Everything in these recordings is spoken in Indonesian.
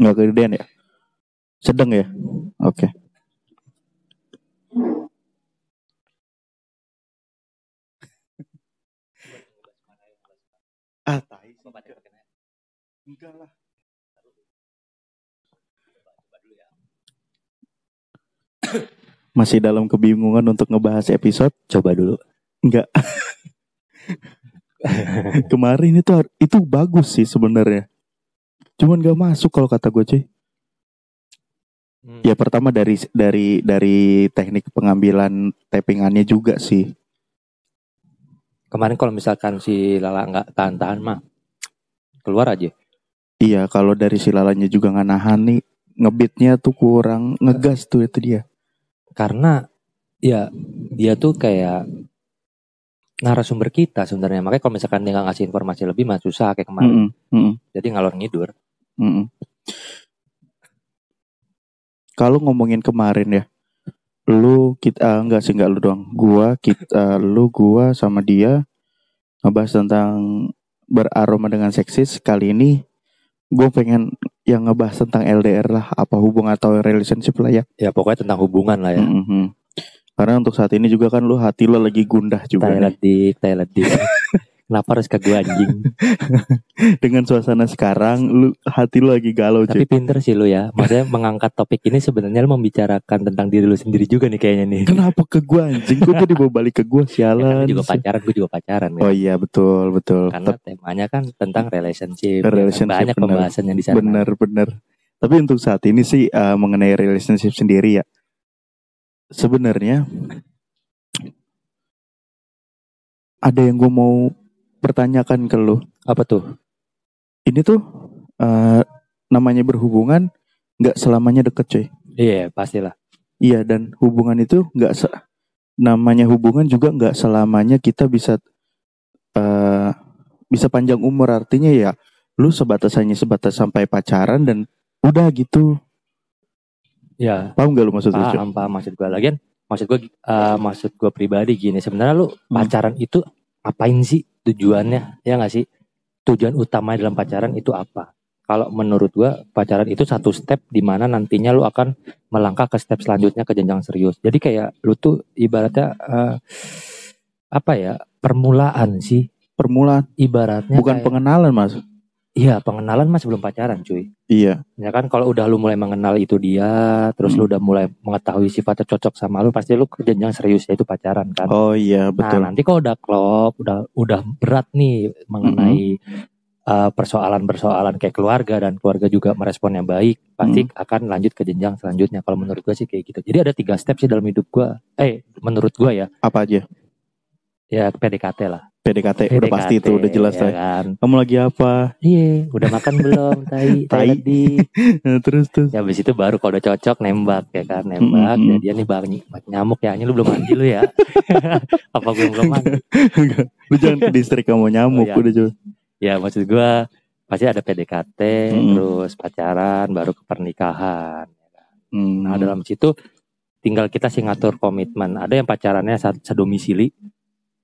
Nggak kegedean ya? Sedang ya? Oke. ah, tai. Enggak lah. Masih dalam kebingungan untuk ngebahas episode? Coba dulu. Enggak. Kemarin itu itu bagus sih sebenarnya. Cuman gak masuk kalau kata gue cuy. Hmm. Ya pertama dari dari dari teknik pengambilan tappingannya juga sih. Kemarin kalau misalkan si Lala nggak tahan-tahan mah keluar aja. Iya kalau dari si lalanya juga nggak nahan nih ngebitnya tuh kurang ngegas tuh itu dia. Karena ya dia tuh kayak narasumber kita sebenarnya. Makanya kalau misalkan dia nggak ngasih informasi lebih mah susah kayak kemarin. Mm-mm, mm-mm, Jadi ngalor ngidur. Mm-mm. Kalau ngomongin kemarin ya, lu kita ah, enggak sih enggak lu doang. Gua kita lu gua sama dia ngebahas tentang beraroma dengan seksis kali ini gue pengen yang ngebahas tentang LDR lah apa hubungan atau relationship lah ya Ya pokoknya tentang hubungan lah ya. Mhm. Karena untuk saat ini juga kan lu hati lu lagi gundah juga Thailand di Thailand di. Kenapa harus ke gue anjing? Dengan suasana sekarang lu hati lu lagi galau Tapi cuy. pinter sih lu ya. Maksudnya mengangkat topik ini sebenarnya lu membicarakan tentang diri lu sendiri juga nih kayaknya nih. Kenapa ke gua anjing? Kok jadi bawa balik ke gua Ya, sialan. lu juga pacaran, gue juga pacaran ya. Oh iya betul betul. Karena Tep- temanya kan tentang relationship. ya kan? Relationship, Banyak bener. pembahasan yang di sana. Bener bener. Tapi untuk saat ini sih eh, mengenai relationship sendiri ya. Sebenarnya ada yang gue mau pertanyakan ke lu. Apa tuh? Ini tuh eh, namanya berhubungan nggak selamanya deket cuy. Iya, pastilah. Iya dan hubungan itu nggak se namanya hubungan juga nggak selamanya kita bisa eh bisa panjang umur artinya ya lu sebatas hanya sebatas sampai pacaran dan udah gitu Ya, paham gak lu maksudnya Cuk? paham, paham maksud gue. Lagian maksud gue eh, maksud gue pribadi gini, sebenarnya lu pacaran itu apain sih tujuannya? Ya nggak sih? Tujuan utama dalam pacaran itu apa? Kalau menurut gue pacaran itu satu step di mana nantinya lu akan melangkah ke step selanjutnya ke jenjang serius. Jadi kayak lu tuh ibaratnya eh, apa ya? Permulaan sih. permulaan Ibaratnya bukan kayak- pengenalan mas Iya, pengenalan mas sebelum pacaran, cuy. iya Ya kan kalau udah lu mulai mengenal itu dia, terus Hmm. lu udah mulai mengetahui sifatnya cocok sama lu, pasti lu ke jenjang serius yaitu pacaran kan. oh iya nah, betul nanti kalau udah klop, udah udah berat nih mengenai Hmm. uh, persoalan-persoalan kayak keluarga dan keluarga juga meresponnya baik, pasti Hmm. akan lanjut ke jenjang selanjutnya. Kalau menurut gua sih kayak gitu. Jadi ada tiga step sih dalam hidup gua. Eh, menurut gua ya, apa aja ya PDKT lah. PDKT, udah PDKT, pasti itu udah jelas ya kan. kamu lagi apa Iya, udah makan belum? Tai, tai, di. terus terus Ya habis itu baru kalau udah cocok nembak ya kan nembak Mm-mm. jadian nih bang nyamuk ya ini lu belum mandi lu ya apa gue belum mandi lu jangan ke distrik kamu nyamuk Oh, iya. udah coba ya maksud gue pasti ada PDKT Mm-mm. terus pacaran baru ke pernikahan Hmm. nah dalam situ tinggal kita sih ngatur komitmen ada yang pacarannya sedomisili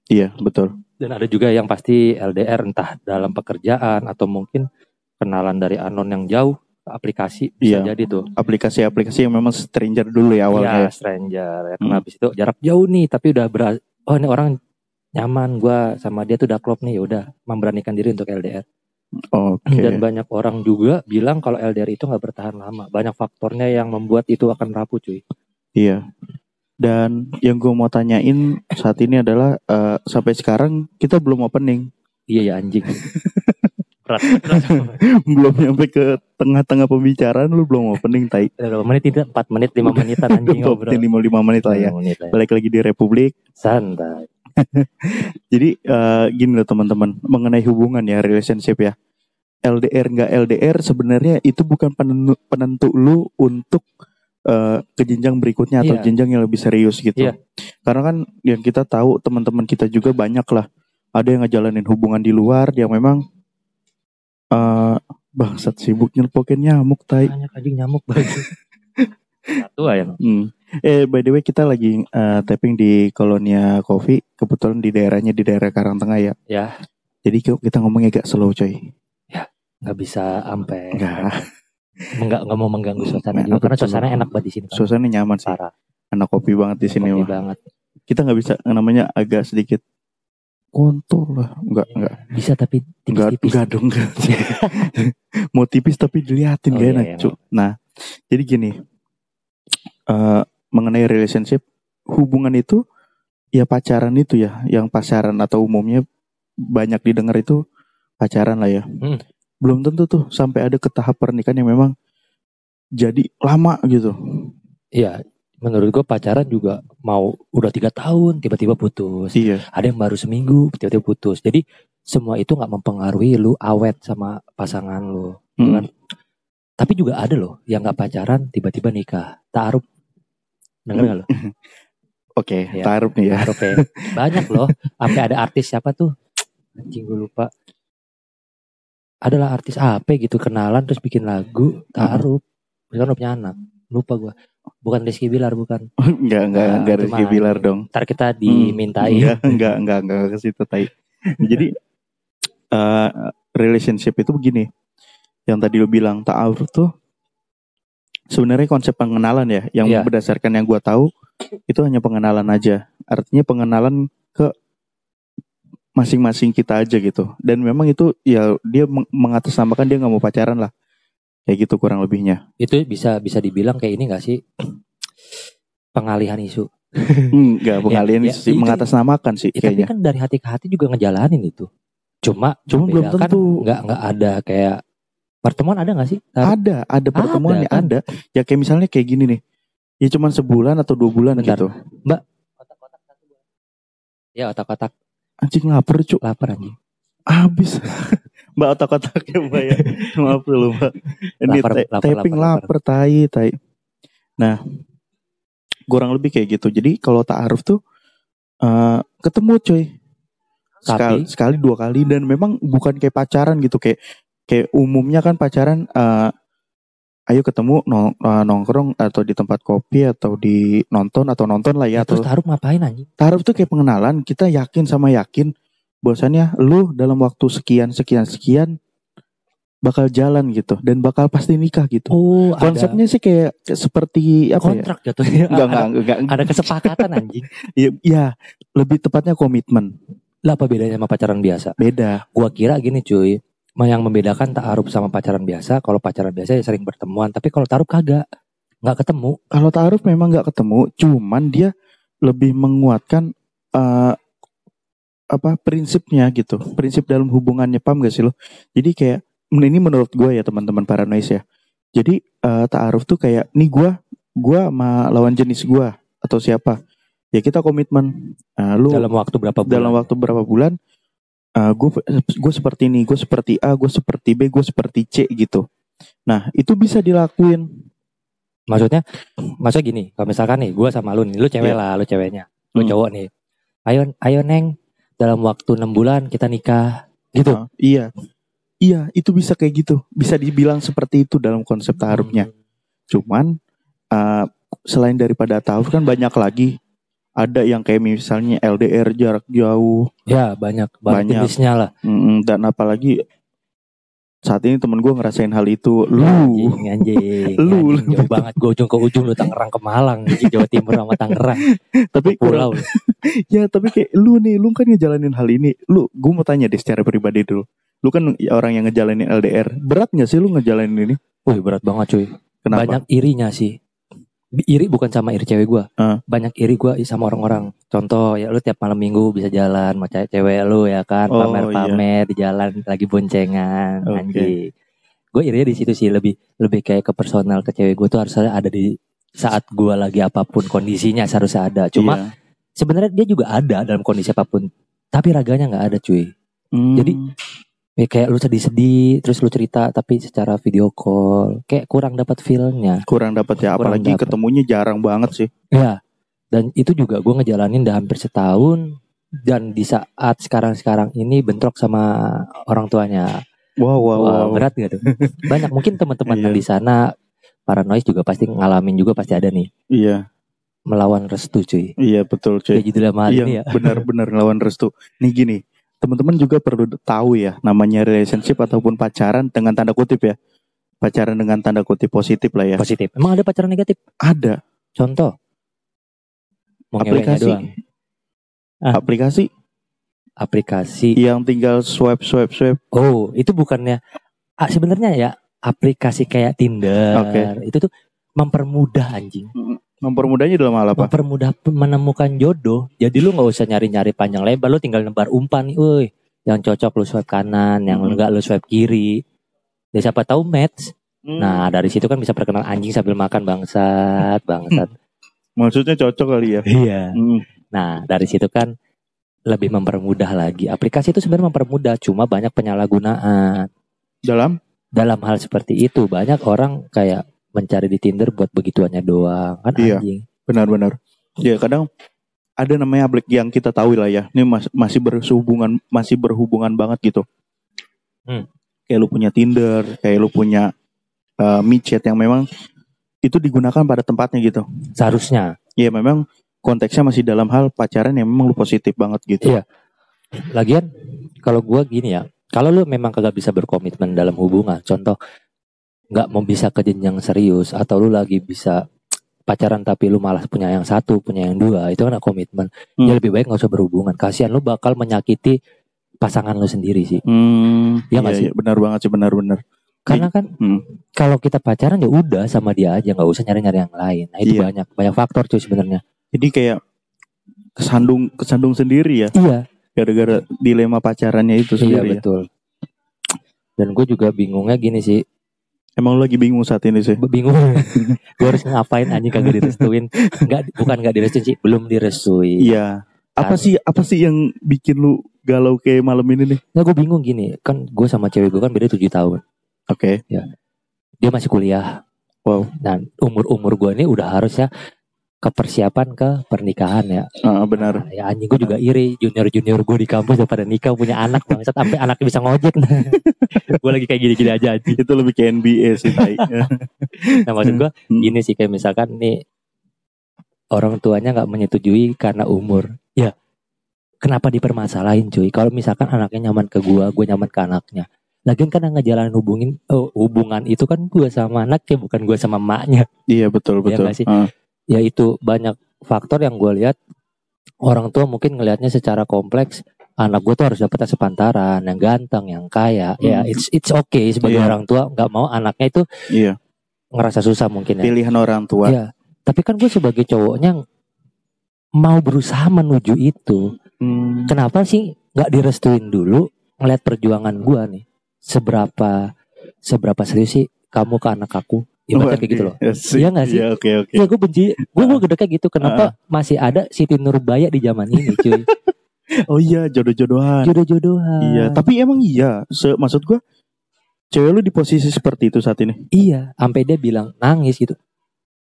iya betul dan ada juga yang pasti LDR entah dalam pekerjaan atau mungkin kenalan dari anon yang jauh ke aplikasi bisa Iya. jadi tuh aplikasi-aplikasi yang memang stranger dulu ya awalnya Iya, stranger ya. Hmm. Karena habis itu jarak jauh nih, tapi udah ber oh ini orang nyaman gua sama dia tuh udah klop nih, ya udah memberanikan diri untuk LDR. oke Dan banyak orang juga bilang kalau LDR itu nggak bertahan lama. Banyak faktornya yang membuat itu akan rapuh, cuy. Iya. Dan yang gue mau tanyain saat ini adalah eh, sampai sekarang kita belum opening, Iya ya anjing. Berat. belum nyampe ke tengah-tengah pembicaraan lu belum opening tai. Berapa menit tidak? 4 menit, 5 menitan anjing ngobrol. Opening lima lima menit lah ya. Menit lah ya. Balik lagi di Republik. Santai. Jadi eh, gini loh teman-teman mengenai hubungan ya relationship ya. LDR nggak LDR sebenarnya itu bukan penentu, penentu lu untuk eh, ke jenjang berikutnya atau Iya. jenjang yang lebih serius gitu. Iya. Karena kan yang kita tahu teman-teman kita juga banyak lah. Ada yang ngejalanin hubungan di luar yang memang eh bangsat sibuk nyelpokin nyamuk tai. Banyak anjing nyamuk baju. Satu aja. Hmm. Eh by the way kita lagi eh, tapping di Kolonia Coffee kebetulan di daerahnya di daerah Karangtengah ya. Ya, Jadi ki- kita ngomongnya agak slow coy. nggak bisa sampai Enggak. Enggak enggak mau mengganggu suasana juga karena suasana enak banget di sini. Pak. Suasana nyaman sih. Parah. Anak kopi banget di sini Kopi mah. banget. Kita nggak bisa namanya agak sedikit kontol lah. Enggak, enggak. Bisa tapi tipis-tipis. enggak dong. enggak. Mau tipis tapi diliatin Oh, gak iya, enak, iya, Cuk. Nah, jadi gini. eh mengenai relationship, hubungan itu ya pacaran itu ya, yang pacaran atau umumnya banyak didengar itu pacaran lah ya. Hmm. Belum tentu tuh sampai ada ke tahap pernikahan yang memang jadi lama gitu. Iya, menurut gue pacaran juga mau udah tiga tahun tiba-tiba putus. Iya. Ada yang baru seminggu tiba-tiba putus. Jadi semua itu nggak mempengaruhi lu awet sama pasangan lu. Mm. Kan? Tapi juga ada loh yang nggak pacaran tiba-tiba nikah. Taruh. Dengar nggak lo? Oke, Iya. taruh nih ya. Taruh ya. Banyak loh. Sampai ada artis siapa tuh? Anjing gue lupa. Adalah artis apa gitu kenalan terus bikin lagu taruh. Misalkan udah punya anak. Lupa gue. Bukan Rizky Bilar bukan. enggak, enggak, Nah, enggak Rizky. Bilar dong. Ntar kita dimintai. Enggak, enggak, enggak, enggak ke situ tai. Jadi eh relationship itu begini. Yang tadi lu bilang ta'aruf tuh sebenarnya konsep pengenalan ya, yang Iya. berdasarkan yang gua tahu itu hanya pengenalan aja. Artinya pengenalan ke masing-masing kita aja gitu. Dan memang itu ya dia meng- mengatasnamakan dia nggak mau pacaran lah. Kayak gitu kurang lebihnya. itu bisa bisa dibilang kayak ini gak sih pengalihan isu Enggak, pengalihan ya, sih itu- mengatasnamakan sih ya, tapi kayaknya. kan dari hati ke hati juga ngejalanin itu cuma Cuma belum tentu. nggak nggak ada kayak pertemuan ada nggak sih Taruh. Ada, ada pertemuannya kan? ada. Ya kayak misalnya kayak gini nih. Ya cuman sebulan atau dua bulan Bentar. gitu. kotak-kotak satu bulan. ya otak-otak Anjing lapar cuk. lapar anjing Habis. mbak otak-otaknya mbak ya. Maaf dulu mbak. Ini Lapar, lapar, taping lapar, lapar, tai, tai. Nah, kurang lebih kayak gitu. Jadi kalau ta'aruf tuh eh ketemu coy. Sekali, Tapi- sekali dua kali dan memang bukan kayak pacaran gitu kayak kayak umumnya kan pacaran eh ayo ketemu nong- eh, nongkrong atau di tempat kopi atau di nonton atau nonton lah ya atau terus taruh ngapain anjing Taruh tuh kayak pengenalan, kita yakin sama yakin bahwasannya lu dalam waktu sekian sekian sekian bakal jalan gitu dan bakal pasti nikah gitu. oh Konsepnya sih kayak, seperti ada apa ya? kontrak jatuhnya Enggak, ada, enggak, enggak, ada kesepakatan anjing Ya, ya, lebih tepatnya komitmen. lah apa bedanya sama pacaran biasa Beda. gua kira gini cuy yang membedakan taaruf sama pacaran biasa kalau pacaran biasa ya sering pertemuan tapi kalau taruh kagak nggak ketemu Kalau taruh memang nggak ketemu, cuman dia lebih menguatkan eh, apa prinsipnya gitu. Prinsip dalam hubungannya paham gak sih lo? Jadi kayak ini menurut gue ya teman-teman paranoid ya. Jadi eh, taaruf tuh kayak nih gue gue sama lawan jenis gue atau siapa ya kita komitmen Nah, lu dalam waktu berapa bulan dalam waktu berapa bulan gue gue seperti ini gue seperti A gue seperti B gue seperti C gitu. Nah itu bisa dilakuin. Maksudnya maksudnya gini kalau misalkan nih gua sama lu nih lu cewek Iya. lah lu ceweknya lu Hmm. cowok nih. Ayo ayo neng dalam waktu enam bulan kita nikah gitu. Ah, iya. Iya itu bisa kayak gitu. Bisa dibilang seperti itu dalam konsep taarufnya Hmm. cuman eh, selain daripada taaruf kan banyak lagi ada yang kayak misalnya LDR jarak jauh ya banyak banyak jenisnya lah mm, dan apalagi saat ini temen gue ngerasain hal itu lu anjing anjing, Lu. anjing. jauh banget gue ujung ke ujung lu Tangerang ke Malang anjing, Jawa Timur sama Tangerang tapi pulau Ya tapi kayak lu nih, lu kan ngejalanin hal ini. Lu, gue mau tanya deh secara pribadi dulu. Lu kan orang yang ngejalanin LDR. Berat gak sih lu ngejalanin ini? Wih berat banget cuy Kenapa? banyak irinya sih iri bukan sama iri cewek gua Ah. banyak iri gua sama orang-orang contoh ya lu tiap malam minggu bisa jalan sama ce- cewek lu ya kan Oh, pamer-pamer di jalan lagi boncengan Oke. anjing gue irinya di situ sih lebih lebih kayak ke personal ke cewek gue tuh harusnya ada di saat gua lagi apa pun kondisinya seharusnya ada cuma Iya. sebenarnya dia juga ada dalam kondisi apa pun tapi raganya nggak ada cuy Hmm. jadi, ya kayak lu sedih-sedih terus lu cerita tapi secara video call kayak kurang dapat feelnya kurang dapat ya, kurang apalagi dapet. ketemunya jarang banget sih. Ya, dan itu juga gue ngejalanin udah hampir setahun dan di saat sekarang-sekarang ini bentrok sama orang tuanya. Wow, wow, Wah, wow. berat gak tuh? Banyak mungkin teman-teman yang di sana para noise juga pasti ngalamin juga pasti ada nih Iya, melawan restu cuy. iya betul Kayak cuy. judul sama ini Iya, ya. benar-benar lawan restu. Nih gini, teman-teman juga perlu tahu ya, namanya relationship ataupun pacaran dengan tanda kutip ya. pacaran dengan tanda kutip positif lah ya. Positif. Emang ada pacaran negatif? Ada Contoh. Mau aplikasi doang. Ah. aplikasi Aplikasi. yang tinggal swipe swipe swipe. Oh, itu bukannya ah, sebenarnya ya aplikasi kayak Tinder. Oke. Itu tuh mempermudah anjing. Mempermudahnya dalam hal apa? Mempermudah pe- menemukan jodoh. Jadi lu nggak usah nyari-nyari panjang lebar, lu tinggal nebar umpan nih, woi. Yang cocok lu swipe kanan, yang Hmm. enggak lu swipe kiri. Ya siapa tahu match. Hmm. Nah, dari situ kan bisa perkenal anjing sambil makan bangsat, bangsat. maksudnya cocok kali ya. Iya. Hmm. Nah, dari situ kan lebih mempermudah lagi. Aplikasi itu sebenarnya mempermudah, cuma banyak penyalahgunaan. Dalam Dalam hal seperti itu, banyak orang kayak mencari di Tinder buat begituannya doang, kan Iya. anjing. benar-benar. Ya kadang ada namanya aplik yang kita tahu lah ya. Ini mas- masih berhubungan masih berhubungan banget gitu. Hmm. Kayak lu punya Tinder, kayak lu punya uh, micet yang memang itu digunakan pada tempatnya gitu. Seharusnya. Ya memang konteksnya masih dalam hal pacaran yang memang lu positif banget gitu. Iya. Lagian kalau gua gini ya, kalau lu memang kagak bisa berkomitmen dalam hubungan, contoh nggak mau bisa ke jenjang serius atau lu lagi bisa pacaran tapi lu malah punya yang satu, punya yang dua, itu kan komitmen. Hmm. Ya lebih baik nggak usah berhubungan. Kasihan lu bakal menyakiti pasangan lu sendiri sih. Hmm, Iya iya, nggak sih? iya, benar banget sih benar-benar. Karena kan Hmm. kalau kita pacaran ya udah sama dia aja, nggak usah nyari-nyari yang lain. Nah itu Iya. banyak banyak faktor cuy sebenarnya. Jadi kayak kesandung kesandung sendiri ya Iya, gara-gara dilema pacarannya itu iya sendiri ya. betul. Dan gue juga bingungnya gini sih, Emang lu lagi bingung saat ini sih. bingung gue harus ngapain anjing kagak direstuin nggak bukan nggak direstuin sih belum direstui Iya. Apa Kan. sih apa sih yang bikin lu galau kayak malam ini nih? nah gue bingung gini kan gue sama cewek gue kan beda tujuh tahun Oke. dia masih kuliah Wow. dan umur umur gue ini udah harusnya ke persiapan ke pernikahan ya Ah, benar. Nah, ya anjing gue juga iri junior junior gue di kampus udah pada nikah punya anak bangsat sampai anaknya bisa ngojek gue lagi kayak gini gini aja anjing Itu lebih ke NBA sih, Tai. nah maksud gue Hmm. gini sih kayak misalkan nih orang tuanya nggak menyetujui karena umur ya kenapa dipermasalahin cuy kalau misalkan anaknya nyaman ke gua gue nyaman ke anaknya lagian kan yang ngejalanin hubungin oh, hubungan itu kan gua sama anaknya bukan gua sama maknya iya betul Iya betul. sih? Ah, ya itu banyak faktor yang gue lihat orang tua mungkin ngelihatnya secara kompleks anak gue tuh harus dapat sepantaran yang ganteng yang kaya ya Hmm. it's it's okay sebagai Iya. orang tua nggak mau anaknya itu iya. ngerasa susah mungkin ya Pilihan orang tua. Iya. Tapi kan gue sebagai cowoknya mau berusaha menuju itu. Hmm, Kenapa sih nggak direstuin dulu ngeliat perjuangan gue nih? Seberapa seberapa serius sih kamu ke anak aku? Ibaratnya kayak gitu loh. Iya. Iya nggak sih? Iya, oke oke. Ya gue benci, gue gue gede kayak gitu. Kenapa masih ada Siti Nurbaya di zaman ini, cuy? Oh iya, jodoh-jodohan. Jodoh-jodohan. Iya, tapi emang iya. Se maksud gua cewek lu di posisi seperti itu saat ini. Iya, sampai dia bilang nangis gitu.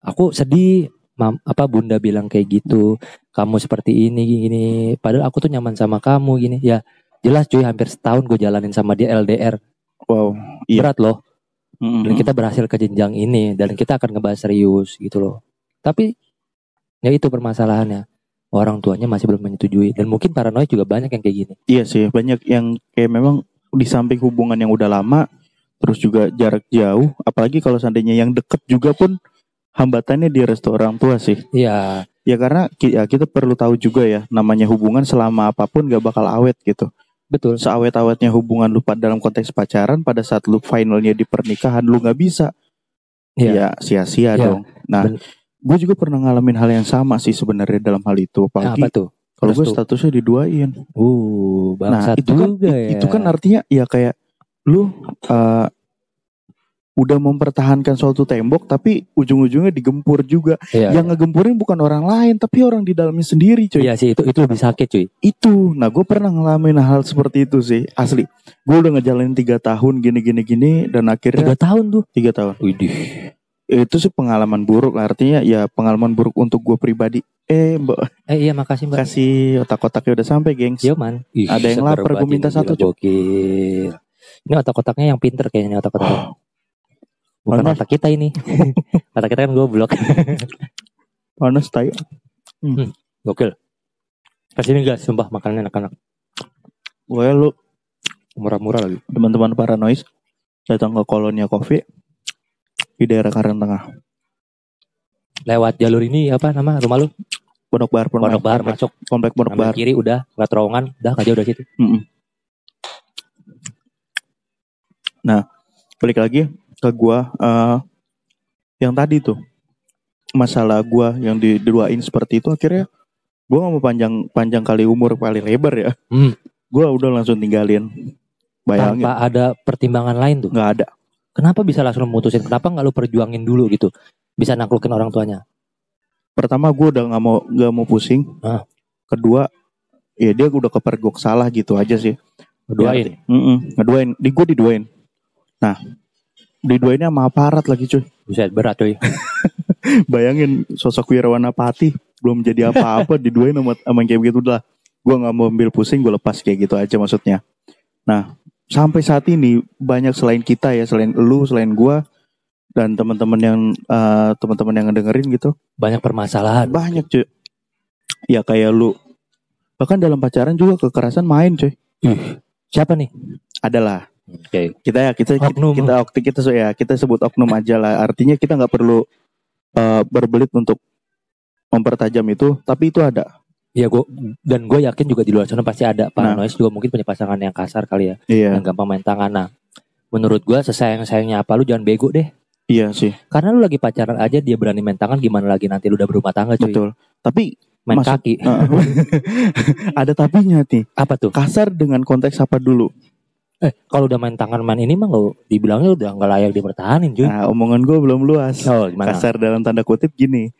Aku sedih, mam, apa bunda bilang kayak gitu. Kamu seperti ini gini. Padahal aku tuh nyaman sama kamu gini. Ya jelas cuy, hampir setahun gue jalanin sama dia LDR. Wow. Iya. Berat loh. Mm-mm. Dan kita berhasil ke jenjang ini dan kita akan ngebahas serius gitu loh. Tapi ya itu permasalahannya. Orang tuanya masih belum menyetujui dan mungkin paranoid juga banyak yang kayak gini. Iya sih, banyak yang kayak memang di samping hubungan yang udah lama, terus juga jarak jauh, apalagi kalau seandainya yang deket juga pun hambatannya di restu orang tua sih. Iya, Ya karena ya, kita perlu tahu juga ya, namanya hubungan selama apa pun gak bakal awet gitu. Betul. Seawet-awetnya hubungan lu dalam konteks pacaran, pada saat lu finalnya di pernikahan lu nggak bisa, Iya. ya sia-sia Iya. dong. Nah, gue juga pernah ngalamin hal yang sama sih sebenarnya dalam hal itu. Nah, Apalagi apa tuh? kalau gue statusnya diduain. Uh, Nah itu kan juga ya. itu kan artinya ya kayak lu uh, udah mempertahankan suatu tembok tapi ujung-ujungnya digempur juga. Iya, Yang ngegempurin bukan orang lain tapi orang di dalamnya sendiri cuy. Iya sih itu itu lebih sakit cuy. Itu. Nah gue pernah ngalamin hal seperti itu sih asli. Gue udah ngejalanin tiga tahun gini gini gini dan akhirnya Tiga tahun tuh. tiga tahun. Widih. Itu sih pengalaman buruk lah. artinya ya pengalaman buruk untuk gue pribadi. Eh mbak Eh iya makasih mbak. kasih otak-otaknya udah sampai gengs. Yo man. Ih, Ada yang lapar, banget minta satu, Gokil. Ini otak-otaknya yang pinter kayaknya otak-otaknya. Bukan Panas. otak kita ini. otak kita kan goblok. Panas tai. Gokil. Kasih ini guys, sumpah makanannya enak-enak. Well lu Murah-murah lagi. teman-teman paranoid datang ke kolonia coffee di daerah Karang Tengah. Lewat jalur ini apa nama rumah lu? Pondok Bar, Pondok Bar masuk komplek Pondok Bar. kiri udah nggak terowongan udah nggak jauh dari situ. Mm-mm. Nah, balik lagi ke gua eh, yang tadi tuh masalah gua yang diduain seperti itu akhirnya gua nggak mau panjang panjang kali umur kali lebar ya. Hmm. Gua udah langsung tinggalin. Bayangin Tanpa ada pertimbangan lain tuh. nggak ada. Kenapa bisa langsung memutusin? Kenapa nggak lu perjuangin dulu gitu? Bisa naklukin orang tuanya. Pertama gua udah nggak mau nggak mau pusing. Ah. Kedua ya dia udah kepergok salah gitu aja sih. Doain. Mm-mm, ngeduain. Di gue diduain. Nah, diduainnya sama aparat lagi cuy. Buset berat cuy. Bayangin sosok Wirawan Pati belum jadi apa-apa diduain sama, sama yang kayak begitu udah. Gue nggak mau ambil pusing, gue lepas kayak gitu aja maksudnya. Nah, sampai saat ini banyak selain kita ya, selain lu, selain gue dan teman-teman yang eh, teman-teman yang ngedengerin gitu, Banyak permasalahan. banyak cuy. Ya kayak lu. Bahkan dalam pacaran juga kekerasan main cuy. Siapa nih? Adalah. Oke. kita ya kita kita Oknum. kita kita, kita so- ya kita sebut oknum aja lah artinya kita nggak perlu eh, berbelit untuk mempertajam itu tapi itu ada Ya gue dan gue yakin juga di luar sana pasti ada paranoid juga mungkin punya pasangan yang kasar kali ya, iya yang gampang main tangan. Nah, menurut gue sesayang sayangnya apa lu jangan bego deh. iya sih Karena lu lagi pacaran aja dia berani main tangan gimana lagi nanti lu udah berumah tangga cuy. betul tapi Main Maksud- kaki. eh, ada tapinya nih Apa tuh? kasar dengan konteks apa dulu Eh, kalau udah main tangan main ini mah nggak dibilangnya udah nggak layak dipertahanin cuy. nah omongan gue belum luas Oh, gimana? kasar dalam tanda kutip gini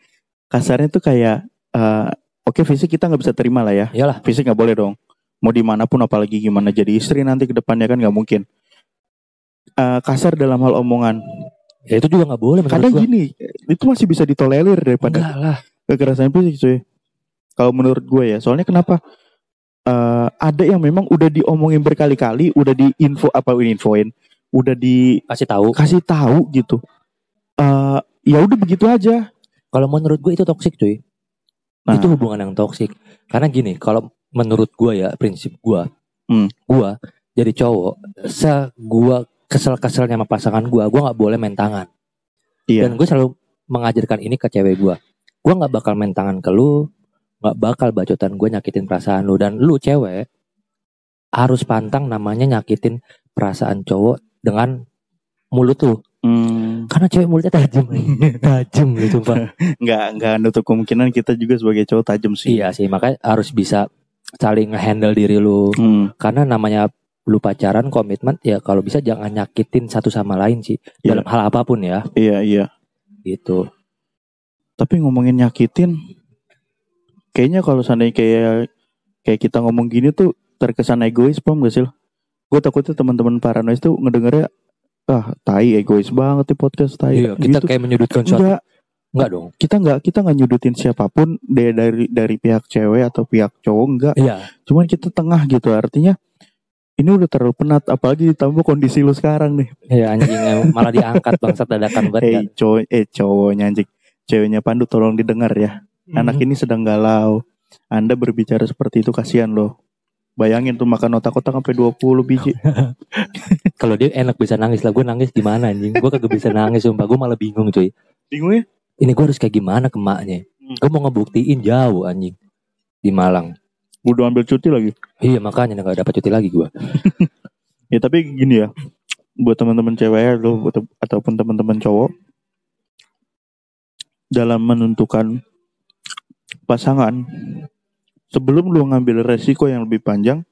kasarnya tuh kayak eh, oke fisik kita nggak bisa terima lah ya Iyalah. fisik nggak boleh dong mau di mana pun apalagi gimana jadi istri nanti ke depannya kan nggak mungkin Eh, kasar dalam hal omongan Ya itu juga nggak boleh kadang gua. gini itu masih bisa ditolerir daripada Enggak lah. kekerasan fisik cuy kalau menurut gue ya soalnya kenapa Eh, ada yang memang udah diomongin berkali-kali udah diinfo apa infoin udah dikasih Kasih tahu. tahu gitu Eh ya udah begitu aja Kalau menurut gue itu toksik cuy. Nah. Itu hubungan yang toksik. Karena gini, kalau menurut gue ya prinsip gue, Hmm. gue jadi cowok, se gue kesel-keselnya sama pasangan gue, gue nggak boleh main tangan. iya Dan gue selalu mengajarkan ini ke cewek gue. Gue nggak bakal main tangan ke lu, nggak bakal bacotan gue nyakitin perasaan lu. Dan lu cewek harus pantang namanya nyakitin perasaan cowok dengan mulut lu. Hmm, Karena cewek mulutnya tajam, tajam gitu sumpah. nggak nggak nutup kemungkinan kita juga sebagai cowok tajam sih Iya sih, makanya harus bisa saling nge-handle diri lu. Hmm, Karena namanya lu pacaran komitmen ya kalau bisa jangan nyakitin satu sama lain sih Iya. dalam hal apa pun ya iya iya gitu. tapi ngomongin nyakitin kayaknya kalau seandainya kayak kayak kita ngomong gini tuh terkesan egois paham gak sih gue takutnya teman-teman paranoid tuh ngedengernya ah tai egois banget di podcast tai Iya, kita gitu. kayak menyudutkan suatu enggak enggak dong. kita nggak kita nggak nyudutin siapa pun dari dari dari pihak cewek atau pihak cowok enggak Iya, cuman kita tengah gitu artinya ini udah terlalu penat apalagi ditambah kondisi lu sekarang nih iya anjing malah diangkat bangsat dadakan banget. eh kan. cowok eh cowoknya anjing ceweknya Pandu tolong didengar ya anak Hmm. ini sedang galau anda berbicara seperti itu kasihan loh bayangin tuh makan otak-otak sampai 20 biji Kalau dia enak bisa nangis lah, gue nangis gimana anjing? Gue kagak bisa nangis sumpah, gue malah bingung cuy. bingung ya Ini gue harus kayak gimana ke maknya? Hmm. Gue mau ngebuktiin jauh anjing di Malang. udah ambil cuti lagi Iya makanya nggak dapat cuti lagi gue. ya tapi gini ya buat teman-teman cewek lo atau- ataupun teman-teman cowok dalam menentukan pasangan sebelum lu ngambil resiko yang lebih panjang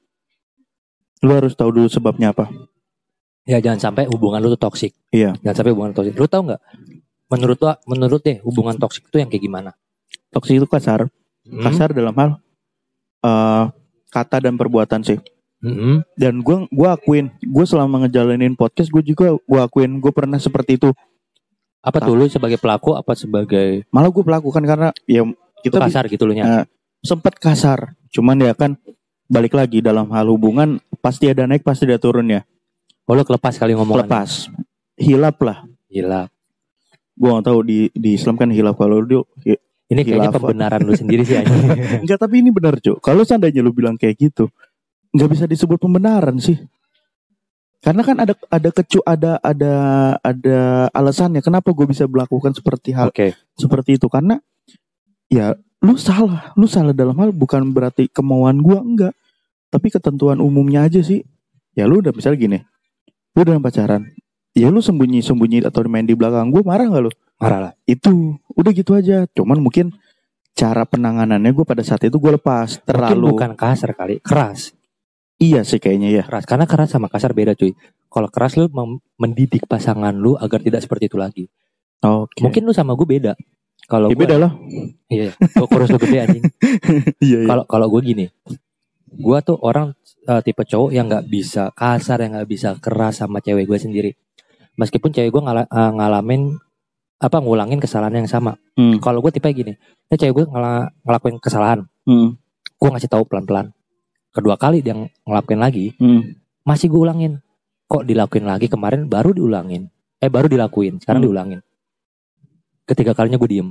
lu harus tahu dulu sebabnya apa Ya jangan sampai hubungan lu tuh toksik. Iya. Jangan sampai hubungan toksik. Lu tahu nggak? Menurut lu, menurut deh hubungan toksik itu yang kayak gimana? toksik itu kasar Hmm? kasar dalam hal eh, kata dan perbuatan sih Hmm? dan gue gua akuin gue selama ngejalanin podcast gue juga gue akuin gue pernah seperti itu Apa tuh lu sebagai pelaku apa sebagai malah gue pelakukan karena ya kita bi- kasar gitu lu nya? Nah, sempat kasar cuman ya kan balik lagi dalam hal hubungan pasti ada naik pasti ada turun ya Oh lu kelepas kali ngomongan. lepas hilap lah Gila. gue gak tahu di di Islam kan hilap kalau dia Ini kayaknya Khilafah. pembenaran lu sendiri sih enggak tapi ini benar cuk kalau seandainya lu bilang kayak gitu nggak bisa disebut pembenaran sih Karena kan ada ada kecu ada ada ada alasannya kenapa gue bisa melakukan seperti hal Oke. seperti itu karena ya lu salah, lu salah dalam hal bukan berarti kemauan gua enggak, tapi ketentuan umumnya aja sih. Ya lu udah misalnya gini, lu dalam pacaran, ya lu sembunyi-sembunyi atau main di belakang gua marah nggak lu? Marah lah. Itu udah gitu aja. Cuman mungkin cara penanganannya gue pada saat itu gue lepas Mungkin terlalu bukan kasar kali, keras. iya sih kayaknya ya. Keras karena keras sama kasar beda cuy. Kalau keras lu mendidik pasangan lu agar tidak seperti itu lagi. Oke. Mungkin lu sama gue beda. Kalau Ya beda lah. Iya, gue kurus lu gede anjing. Iya iya. Kalau kalau gue gini, gue tuh orang eh, tipe cowok yang nggak bisa kasar, yang nggak bisa keras sama cewek gue sendiri. Meskipun cewek gue ngala- eh, ngalamin apa ngulangin kesalahan yang sama. Hmm. Kalau gue tipe gini, ini cewek gue ngela- ngelakuin kesalahan, Hmm. gue ngasih tahu pelan-pelan. Kedua kali dia ngelakuin lagi, Hmm. masih gue ulangin. Kok dilakuin lagi kemarin baru diulangin. Eh baru dilakuin, sekarang Hmm. diulangin. Ketiga kalinya gue diem.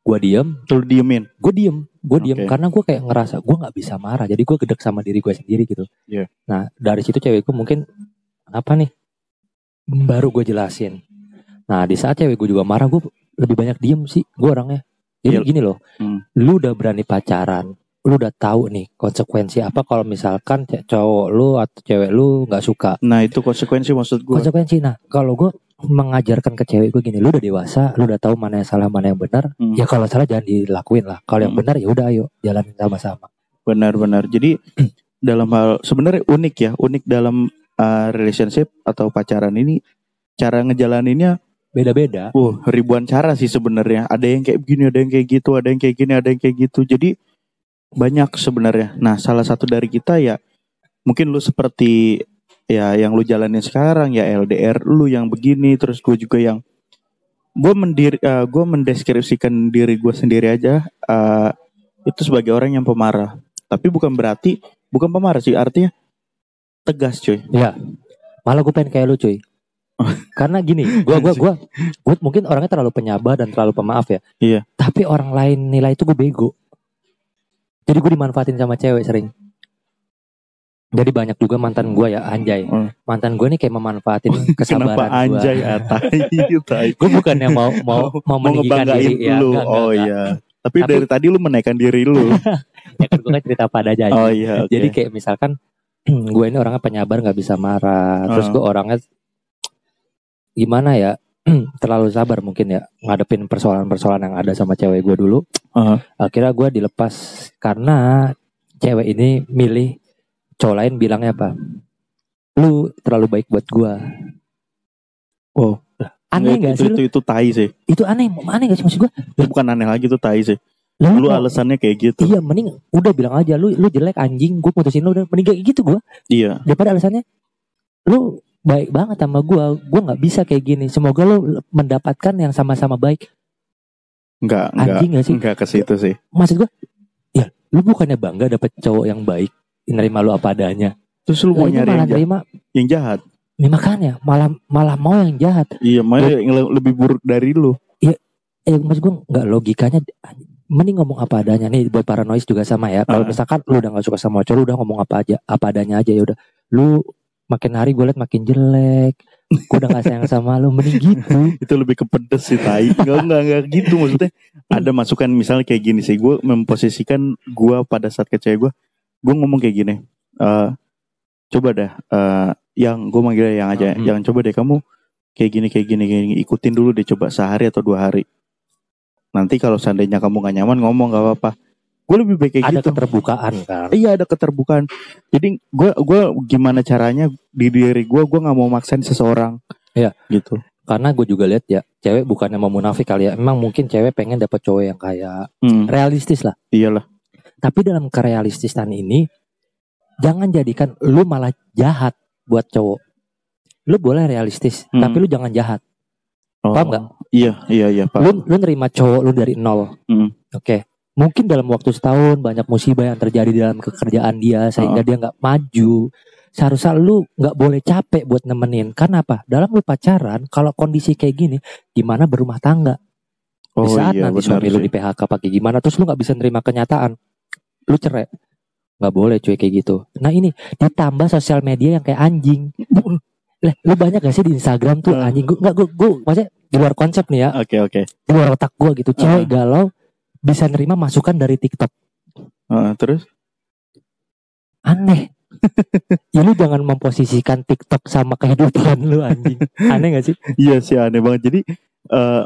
Gue diem, Lu diemin. gue diem gue diem Oke. karena gue kayak ngerasa gue nggak bisa marah jadi gue gedek sama diri gue sendiri gitu Iya. nah dari situ cewekku mungkin apa nih baru gue jelasin nah di saat cewek gue juga marah gue lebih banyak diem sih gue orangnya jadi Iya. gini loh Hmm. lu udah berani pacaran lu udah tahu nih konsekuensi apa kalau misalkan cowok lu atau cewek lu nggak suka Nah itu konsekuensi maksud gue. konsekuensi nah kalau gue mengajarkan ke cewek gue gini lu udah dewasa lu udah tahu mana yang salah mana yang benar Hmm. ya kalau salah jangan dilakuin lah kalau yang Hmm. benar ya udah ayo jalanin sama-sama Benar-benar. Jadi dalam hal sebenarnya unik ya, unik dalam uh, relationship atau pacaran ini cara ngejalaninnya beda-beda uh ribuan cara sih sebenarnya. Ada yang kayak begini, ada yang kayak gitu, ada yang kayak gini, ada yang kayak gitu. Jadi banyak sebenarnya. Nah, salah satu dari kita ya mungkin lu seperti ya yang lu jalanin sekarang ya LDR lu yang begini terus gue juga yang gue mendiri gue mendeskripsikan diri gue sendiri aja uh, itu sebagai orang yang pemarah tapi bukan berarti bukan pemarah sih artinya tegas cuy Ya, malah gue pengen kayak lu cuy. Karena gini, gua gua gua gua mungkin orangnya terlalu penyabar dan terlalu pemaaf ya. Iya. Tapi orang lain nilai itu gue bego. Jadi gue dimanfaatin sama cewek sering. Jadi banyak juga mantan gue ya anjay. Hmm. Mantan gue nih kayak memanfaatin kenapa kesabaran gue. anjay ah, tai tai Gue bukannya mau mau mau mau diri ya. lu enggak, enggak, oh iya tapi, Tapi- dari tadi lu menaikkan diri lu Ya kan gue kan cerita pada aja. oh iya oke Jadi kayak misalkan gue ini orangnya penyabar nggak bisa marah, terus Ah. gue orangnya gimana ya terlalu sabar mungkin ya ngadepin persoalan-persoalan yang ada sama cewek gue dulu. Ah. Akhirnya gue dilepas karena cewek ini milih cowok lain bilangnya apa? Lu terlalu baik buat gue. Oh. Aneh Nggak, gak itu, sih itu, lu? itu tai sih Itu aneh, aneh gak sih maksud gue? itu bukan aneh lagi itu tai sih Lu, lu alasannya kayak gitu Iya mending udah bilang aja lu lu jelek anjing gue putusin lu udah mending kayak gitu gue iya daripada alasannya lu baik banget sama gua gua nggak bisa kayak gini semoga lu mendapatkan yang sama-sama baik enggak enggak anjing gak sih enggak ke situ sih maksud gua ya lu bukannya bangga dapet cowok yang baik nerima lu apa adanya. Terus lu mau nyari malah yang jahat, terima yang jahat? Ya makanya malah malah mau yang jahat. Iya malah yang le- lebih buruk dari lu. Eh maksud gua nggak logikanya mending ngomong apa adanya. Nih buat para noise juga sama ya. Kalau Ah. misalkan lu udah gak suka sama cowok lu udah ngomong apa aja apa adanya aja ya udah. Lu makin hari gue liat makin jelek. Gue udah gak sayang sama lu mending gitu. Itu lebih ke pedes sih tai. Enggak enggak enggak gitu maksudnya. Ada masukan misalnya kayak gini sih gue memposisikan gue pada saat ke cewek gue gue ngomong kayak gini eh coba dah eh yang gue manggil yang aja Hmm. yang coba deh kamu kayak gini kayak gini kayak gini ikutin dulu deh coba sehari atau dua hari nanti kalau seandainya kamu gak nyaman ngomong gak apa-apa gue lebih baik kayak ada gitu keterbukaan kan Iya ada keterbukaan. Jadi gue gua gimana caranya di diri gue gue nggak mau maksain seseorang. Iya. Gitu. karena gue juga lihat ya cewek bukannya mau munafik kali ya emang mungkin cewek pengen dapet cowok yang kayak Hmm, realistis lah iyalah. Tapi dalam kerealistisan ini jangan jadikan lu malah jahat buat cowok. Lu boleh realistis Hmm. tapi lu jangan jahat. Oh, Paham nggak? Iya iya iya lu lu nerima cowok lu dari nol. Hmm. oke. Mungkin dalam waktu setahun banyak musibah yang terjadi dalam pekerjaan dia sehingga dia nggak maju. Seharusnya lu nggak boleh capek buat nemenin. Karena apa? Dalam lu pacaran kalau kondisi kayak gini gimana berumah tangga? Oh di saat iya nanti suami lu sih. di PHK pakai gimana terus lu nggak bisa nerima kenyataan lu cerai nggak boleh cuy kayak gitu nah ini ditambah sosial media yang kayak anjing lah lu banyak gak sih di Instagram tuh Hmm. anjing gue nggak gue gue maksudnya di luar konsep nih ya Oke oke. di luar otak gue gitu cewek Hmm. galau bisa nerima masukan dari TikTok Heeh, terus? aneh ya lu jangan memposisikan TikTok sama kehidupan lu anjing aneh gak sih Iya sih aneh banget. Jadi eh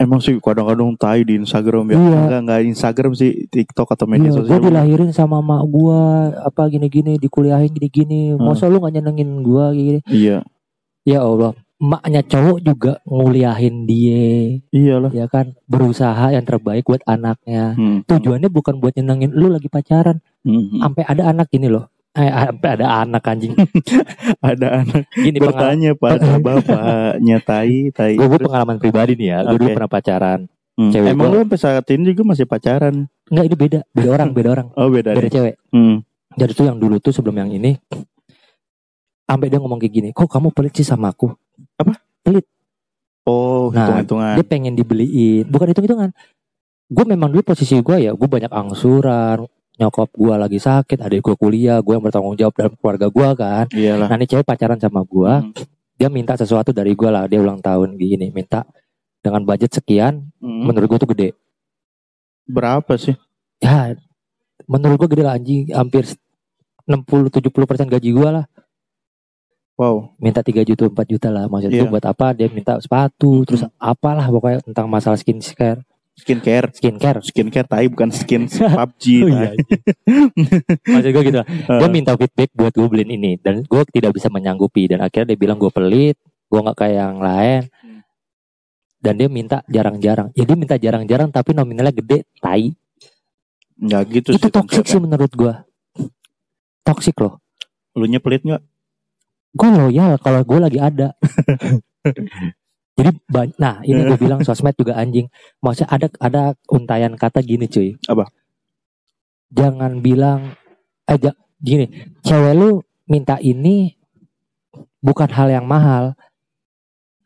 emang sih kadang-kadang tai di Instagram ya. Iya. Enggak enggak Instagram sih, TikTok atau media Iya, gue sosial. dilahirin sama mak gue apa gini-gini dikuliahin gini-gini. Hmm. Masa lu gak nyenengin gue gini? Iya. Ya Allah, maknya cowok juga nguliahin dia, Iyalah. ya kan? Berusaha yang terbaik buat anaknya. Hmm. Tujuannya bukan buat nyenengin lu lagi pacaran. Hmm. Sampai ada anak gini loh. Eh, ada anak anjing. Ada anak Gini bertanya pada bapaknya tai tai. Gue pengalaman pribadi nih ya. Gue dulu Oke. pernah pacaran. hmm. cewek Emang gua- lu sampai saat ini juga masih pacaran? Enggak, ini beda. Beda orang, beda orang. Oh beda Beda nih. cewek. Hmm. Jadi tuh yang dulu tuh sebelum yang ini. Sampai dia ngomong kayak gini. Kok kamu pelit sih sama aku? Oh Nah, hitung-hitungan. dia pengen dibeliin bukan hitung hitungan gue memang dulu posisi gue ya gue banyak angsuran nyokap gue lagi sakit adik gue kuliah gue yang bertanggung jawab dalam keluarga gue kan Iyalah. nah ini cewek pacaran sama gue Hmm. dia minta sesuatu dari gue lah dia ulang tahun gini minta dengan budget sekian Hmm. menurut gue tuh gede Berapa sih? ya menurut gue gede lah anjing hampir 60-70 persen gaji gue lah Wow. minta 3 juta 4 juta lah maksudnya Iya. buat apa dia minta sepatu terus apalah pokoknya tentang masalah skincare Skincare. skincare Skincare tai bukan skin PUBG. Oh tai. iya. Maksud gue gitu. Dia Eh, minta feedback buat gue beliin ini dan gue tidak bisa menyanggupi dan akhirnya dia bilang gue pelit, gue nggak kayak yang lain. Dan dia minta jarang-jarang. Ya dia minta jarang-jarang tapi nominalnya gede, tai. Nggak gitu Itu sih. toxic konsepnya. sih menurut gue. Toxic loh. Lu pelit nggak? Gue loyal kalau gue lagi ada. Jadi nah ini gue bilang sosmed juga anjing. Maksudnya ada ada untayan kata gini cuy. Apa? Jangan bilang aja gini, cewek lu minta ini bukan hal yang mahal.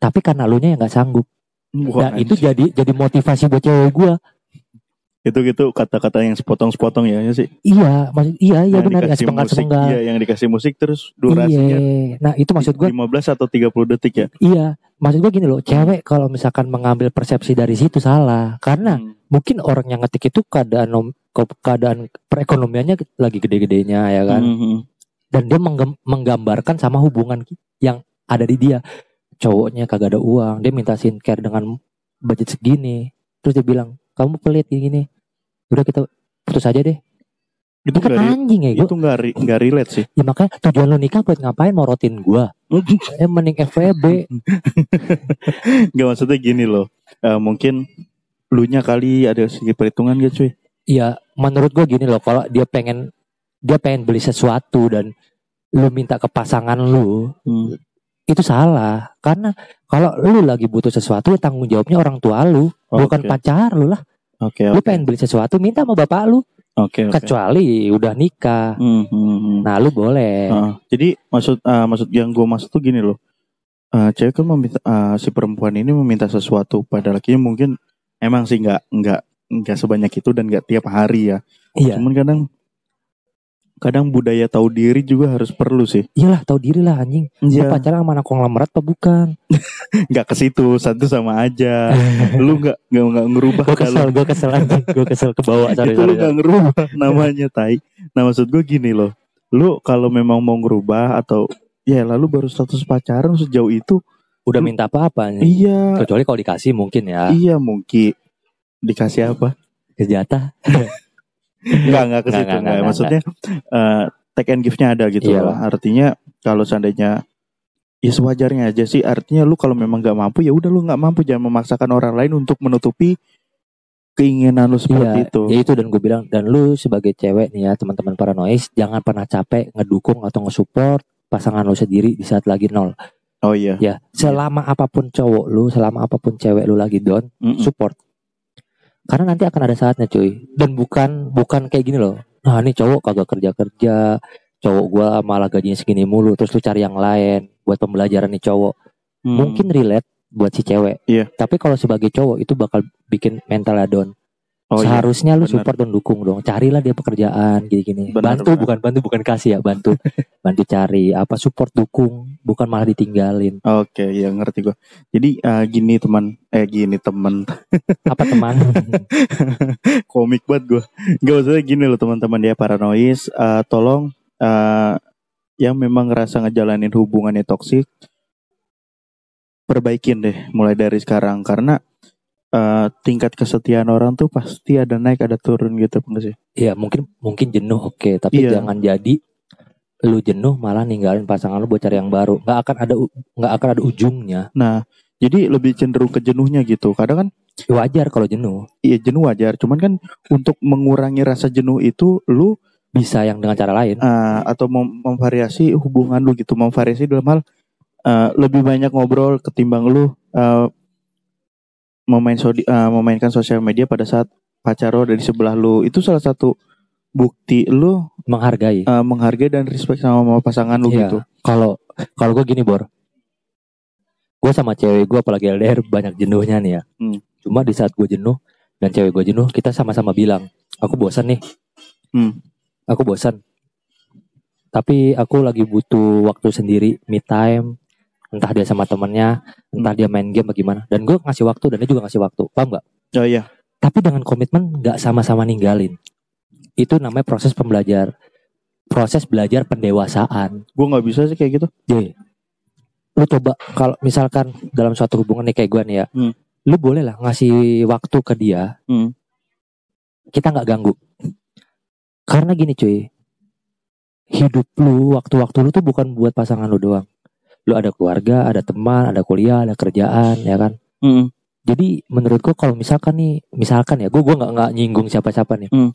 Tapi karena lu nya yang nggak sanggup. Wah, Dan itu anjing. jadi jadi motivasi buat cewek gue. Itu gitu kata-kata yang sepotong-sepotong ya, ya sih. Iya, maksud iya iya Yang benar nggak dikasih sepenggal musik, sepenggal. Iya, yang dikasih musik terus durasinya Iya. Nah itu maksud gue 15 atau 30 detik ya. iya. Maksud gue gini loh, cewek kalau misalkan mengambil persepsi dari situ salah. Karena Hmm. mungkin orang yang ngetik itu keadaan keadaan perekonomiannya lagi gede-gedenya ya kan Mhm. dan dia menggambarkan sama hubungan yang ada di dia cowoknya kagak ada uang dia minta skincare dengan budget segini terus dia bilang kamu pelit kayak gini udah kita putus aja deh Itu kan anjing ya gue itu nggak nggak relate sih. ya makanya tujuan lu nikah buat ngapain morotin gua eh mending FWB Nggak maksudnya gini loh. Eh, mungkin lu nya kali ada segi perhitungan gak cuy? ya menurut gua gini loh kalau dia pengen dia pengen beli sesuatu dan lu minta ke pasangan lu Hmm. itu salah karena kalau lu lagi butuh sesuatu ya tanggung jawabnya orang tua lu bukan Oke. pacar lu lah Oke, lu oke. pengen beli sesuatu minta sama bapak lu Oke, oke. kecuali udah nikah Hmm, hmm, hmm. nah lu boleh Heeh. jadi maksud eh, maksud yang gue maksud tuh gini loh. Eh, cewek kan meminta eh, si perempuan ini meminta sesuatu pada lakinya mungkin emang sih nggak nggak nggak sebanyak itu dan nggak tiap hari ya. iya Cuman kadang kadang budaya tahu diri juga harus perlu sih. iyalah tahu diri lah anjing lu Iya. pacaran sama anak konglomerat apa bukan Nggak ke situ, satu sama aja. lu nggak nggak nggak ngerubah gue kesel gue kesel anjing gue kesel ke bawah sorry, itu sorry, lu nggak ngerubah namanya tai. Nah maksud gue gini loh. Lu kalau memang mau ngerubah atau ya lalu baru status pacaran sejauh itu udah minta apa-apa iya kecuali kalau dikasih mungkin ya Iya mungkin dikasih apa? kejata Enggak enggak ke situ nggak, enggak. nggak, Maksudnya eh take and give-nya ada gitu Iya loh. lah. Artinya kalau seandainya ya sewajarnya aja sih. Artinya lu kalau memang nggak mampu ya udah lu nggak mampu jangan memaksakan orang lain untuk menutupi keinginan lu seperti iya itu. ya itu dan gue bilang dan lu sebagai cewek nih ya teman-teman paranoid jangan pernah capek ngedukung atau ngesupport pasangan lu sendiri di saat lagi nol Oh iya. ya selama apa pun cowok lu selama apa pun cewek lu lagi down Mm-mm. support karena nanti akan ada saatnya cuy. Dan bukan bukan kayak gini loh. Nah ini cowok kagak kerja kerja cowok gua malah gajinya segini mulu terus lu cari yang lain buat pembelajaran nih cowok. Hmm. mungkin relate buat si cewek. Iya. tapi kalau sebagai cowok itu bakal bikin mentalnya down Oh iya. Seharusnya lu bener. support dan dukung dong. Carilah dia pekerjaan gini-gini. Bantu benar. bukan bantu bukan kasih ya, bantu. bantu cari apa support dukung, bukan malah ditinggalin. Oke, ya ngerti gua. Jadi eh, gini teman, eh gini teman, Apa teman? komik banget gua. Gak usah gini loh teman-teman ya paranoid. eh, tolong eh, yang memang ngerasa ngejalanin hubungannya toksik, perbaikin deh mulai dari sekarang karena eh, tingkat kesetiaan orang tuh pasti ada naik ada turun gitu enggak sih? Iya mungkin mungkin jenuh oke, tapi Iya. jangan jadi lu jenuh malah ninggalin pasangan lu buat cari yang baru. Nggak akan ada nggak akan ada ujungnya. Nah, jadi lebih cenderung ke jenuhnya gitu. Kadang kan Wajar kalau jenuh. iya jenuh wajar, cuman kan untuk mengurangi rasa jenuh itu lu Bisa yang dengan cara lain. eh, atau mem- memvariasi hubungan lu gitu, memvariasi dalam hal eh, lebih banyak ngobrol ketimbang lu eh, memain sodi- eh, memainkan sosial media pada saat pacar lo ada di sebelah lu. Itu salah satu bukti lu Menghargai. eh, menghargai dan respect sama, sama pasangan lu Iya. gitu. Kalau kalau gue gini bor, gue sama cewek gue apalagi LDR banyak jenuhnya nih ya. Hmm. Cuma di saat gue jenuh dan cewek gue jenuh, kita sama-sama bilang, aku bosan nih, Hmm. aku bosan. Tapi aku lagi butuh waktu sendiri, me time. Entah dia sama temennya, entah Hmm. dia main game bagaimana. Dan gue ngasih waktu dan dia juga ngasih waktu, paham nggak? Oh iya. Tapi dengan komitmen nggak sama-sama ninggalin. Itu namanya proses pembelajar, proses belajar pendewasaan. Gue nggak bisa sih kayak gitu. Jadi, lu coba kalau misalkan dalam suatu hubungan nih kayak gue nih ya, Hmm. lu boleh lah ngasih waktu ke dia. Hmm. Kita nggak ganggu. Karena gini cuy, hidup lu, waktu-waktu lu tuh bukan buat pasangan lu doang. Lu ada keluarga, ada teman, ada kuliah, ada kerjaan, ya kan. Hmm. Jadi menurut gua kalau misalkan nih, misalkan ya, gua gua nggak nggak nyinggung siapa-siapa nih. Hmm.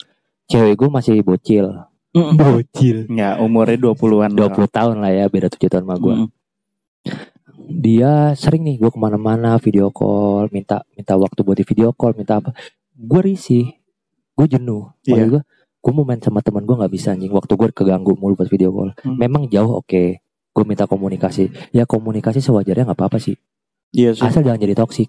Cewek gue masih bocil. Bocil. Ya umurnya 20-an. 20 tahun lah ya, beda 7 tahun sama gue. Hmm. dia sering nih gue ke mana-mana video call minta minta waktu buat di video call minta apa gue risih gue jenuh Iya. Maksud gue gue mau main sama teman gue nggak bisa anjing waktu gue keganggu mulu pas video call Hmm. memang jauh oke gue minta komunikasi ya komunikasi sewajarnya nggak apa-apa sih Iya sih. asal jangan jadi toksik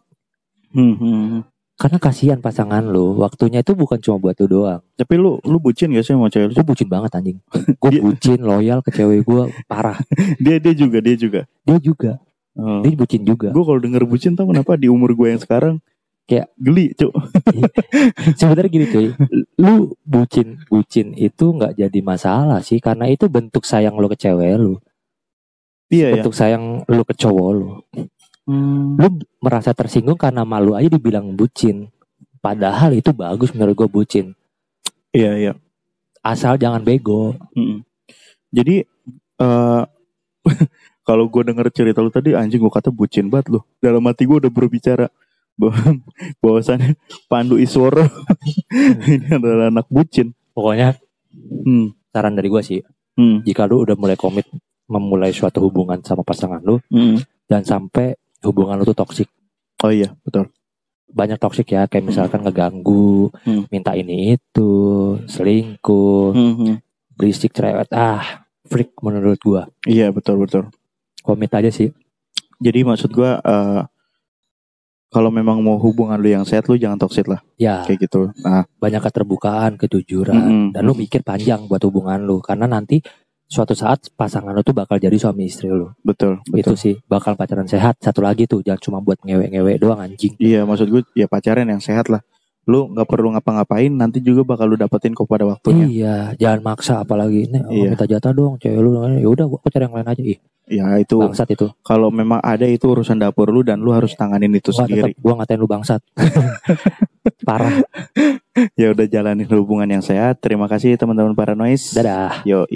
Hmm, hmm, hmm. karena kasihan pasangan lu waktunya itu bukan cuma buat lu doang Tapi lu lu bucin gak sih sama cewek lu? gue bucin banget anjing gue Dia- bucin loyal ke cewek gue parah Dia dia juga dia juga. dia juga Oh. dia bucin juga Gue kalau denger bucin tau kenapa di umur gue yang sekarang Kayak- geli cuk. sebenarnya gini cuy lu bucin bucin itu nggak jadi masalah sih karena itu bentuk sayang lu ke cewek lu Iya ya. bentuk sayang lu ke cowok lu Hmm. lu merasa tersinggung karena malu aja dibilang bucin padahal itu bagus menurut gue bucin Iya iya. asal jangan bego Mm-mm. Jadi eh kalau gue denger cerita lu tadi anjing gue kata bucin banget lu. Dalam hati gue udah berbicara bahwa bahwasannya Pandu Isworo ini adalah anak bucin. pokoknya Hmm. saran dari gue sih Hmm. jika lu udah mulai komit memulai suatu hubungan sama pasangan lu Hmm. dan sampai hubungan lu tuh toksik Oh iya betul. banyak toksik ya kayak misalkan ngeganggu Hmm. minta ini itu selingkuh Hmm, hmm. berisik cerewet ah freak menurut gua Iya betul betul. komit aja sih Jadi maksud gue eh kalau memang mau hubungan lu yang sehat lu jangan toxic lah ya kayak gitu. Nah, banyak keterbukaan kejujuran Mm-mm. dan lu mikir panjang buat hubungan lu karena nanti suatu saat pasangan lu tuh bakal jadi suami istri lu betul itu betul. sih bakal pacaran sehat satu lagi tuh jangan cuma buat ngewe-ngewe doang anjing Iya maksud gue ya pacaran yang sehat lah. Lu nggak perlu ngapa-ngapain nanti juga bakal lu dapetin kok pada waktunya. iya jangan maksa apalagi nih oh, Iya. minta jatah dong cewek lu ya udah gua cari yang lain aja ih Ya itu bangsat itu kalau memang ada itu urusan dapur lu dan lu harus tanganin itu gua sendiri. tetap gua ngatain lu bangsat parah Ya udah jalanin hubungan yang sehat. Terima kasih teman-teman para noise. dadah Yo.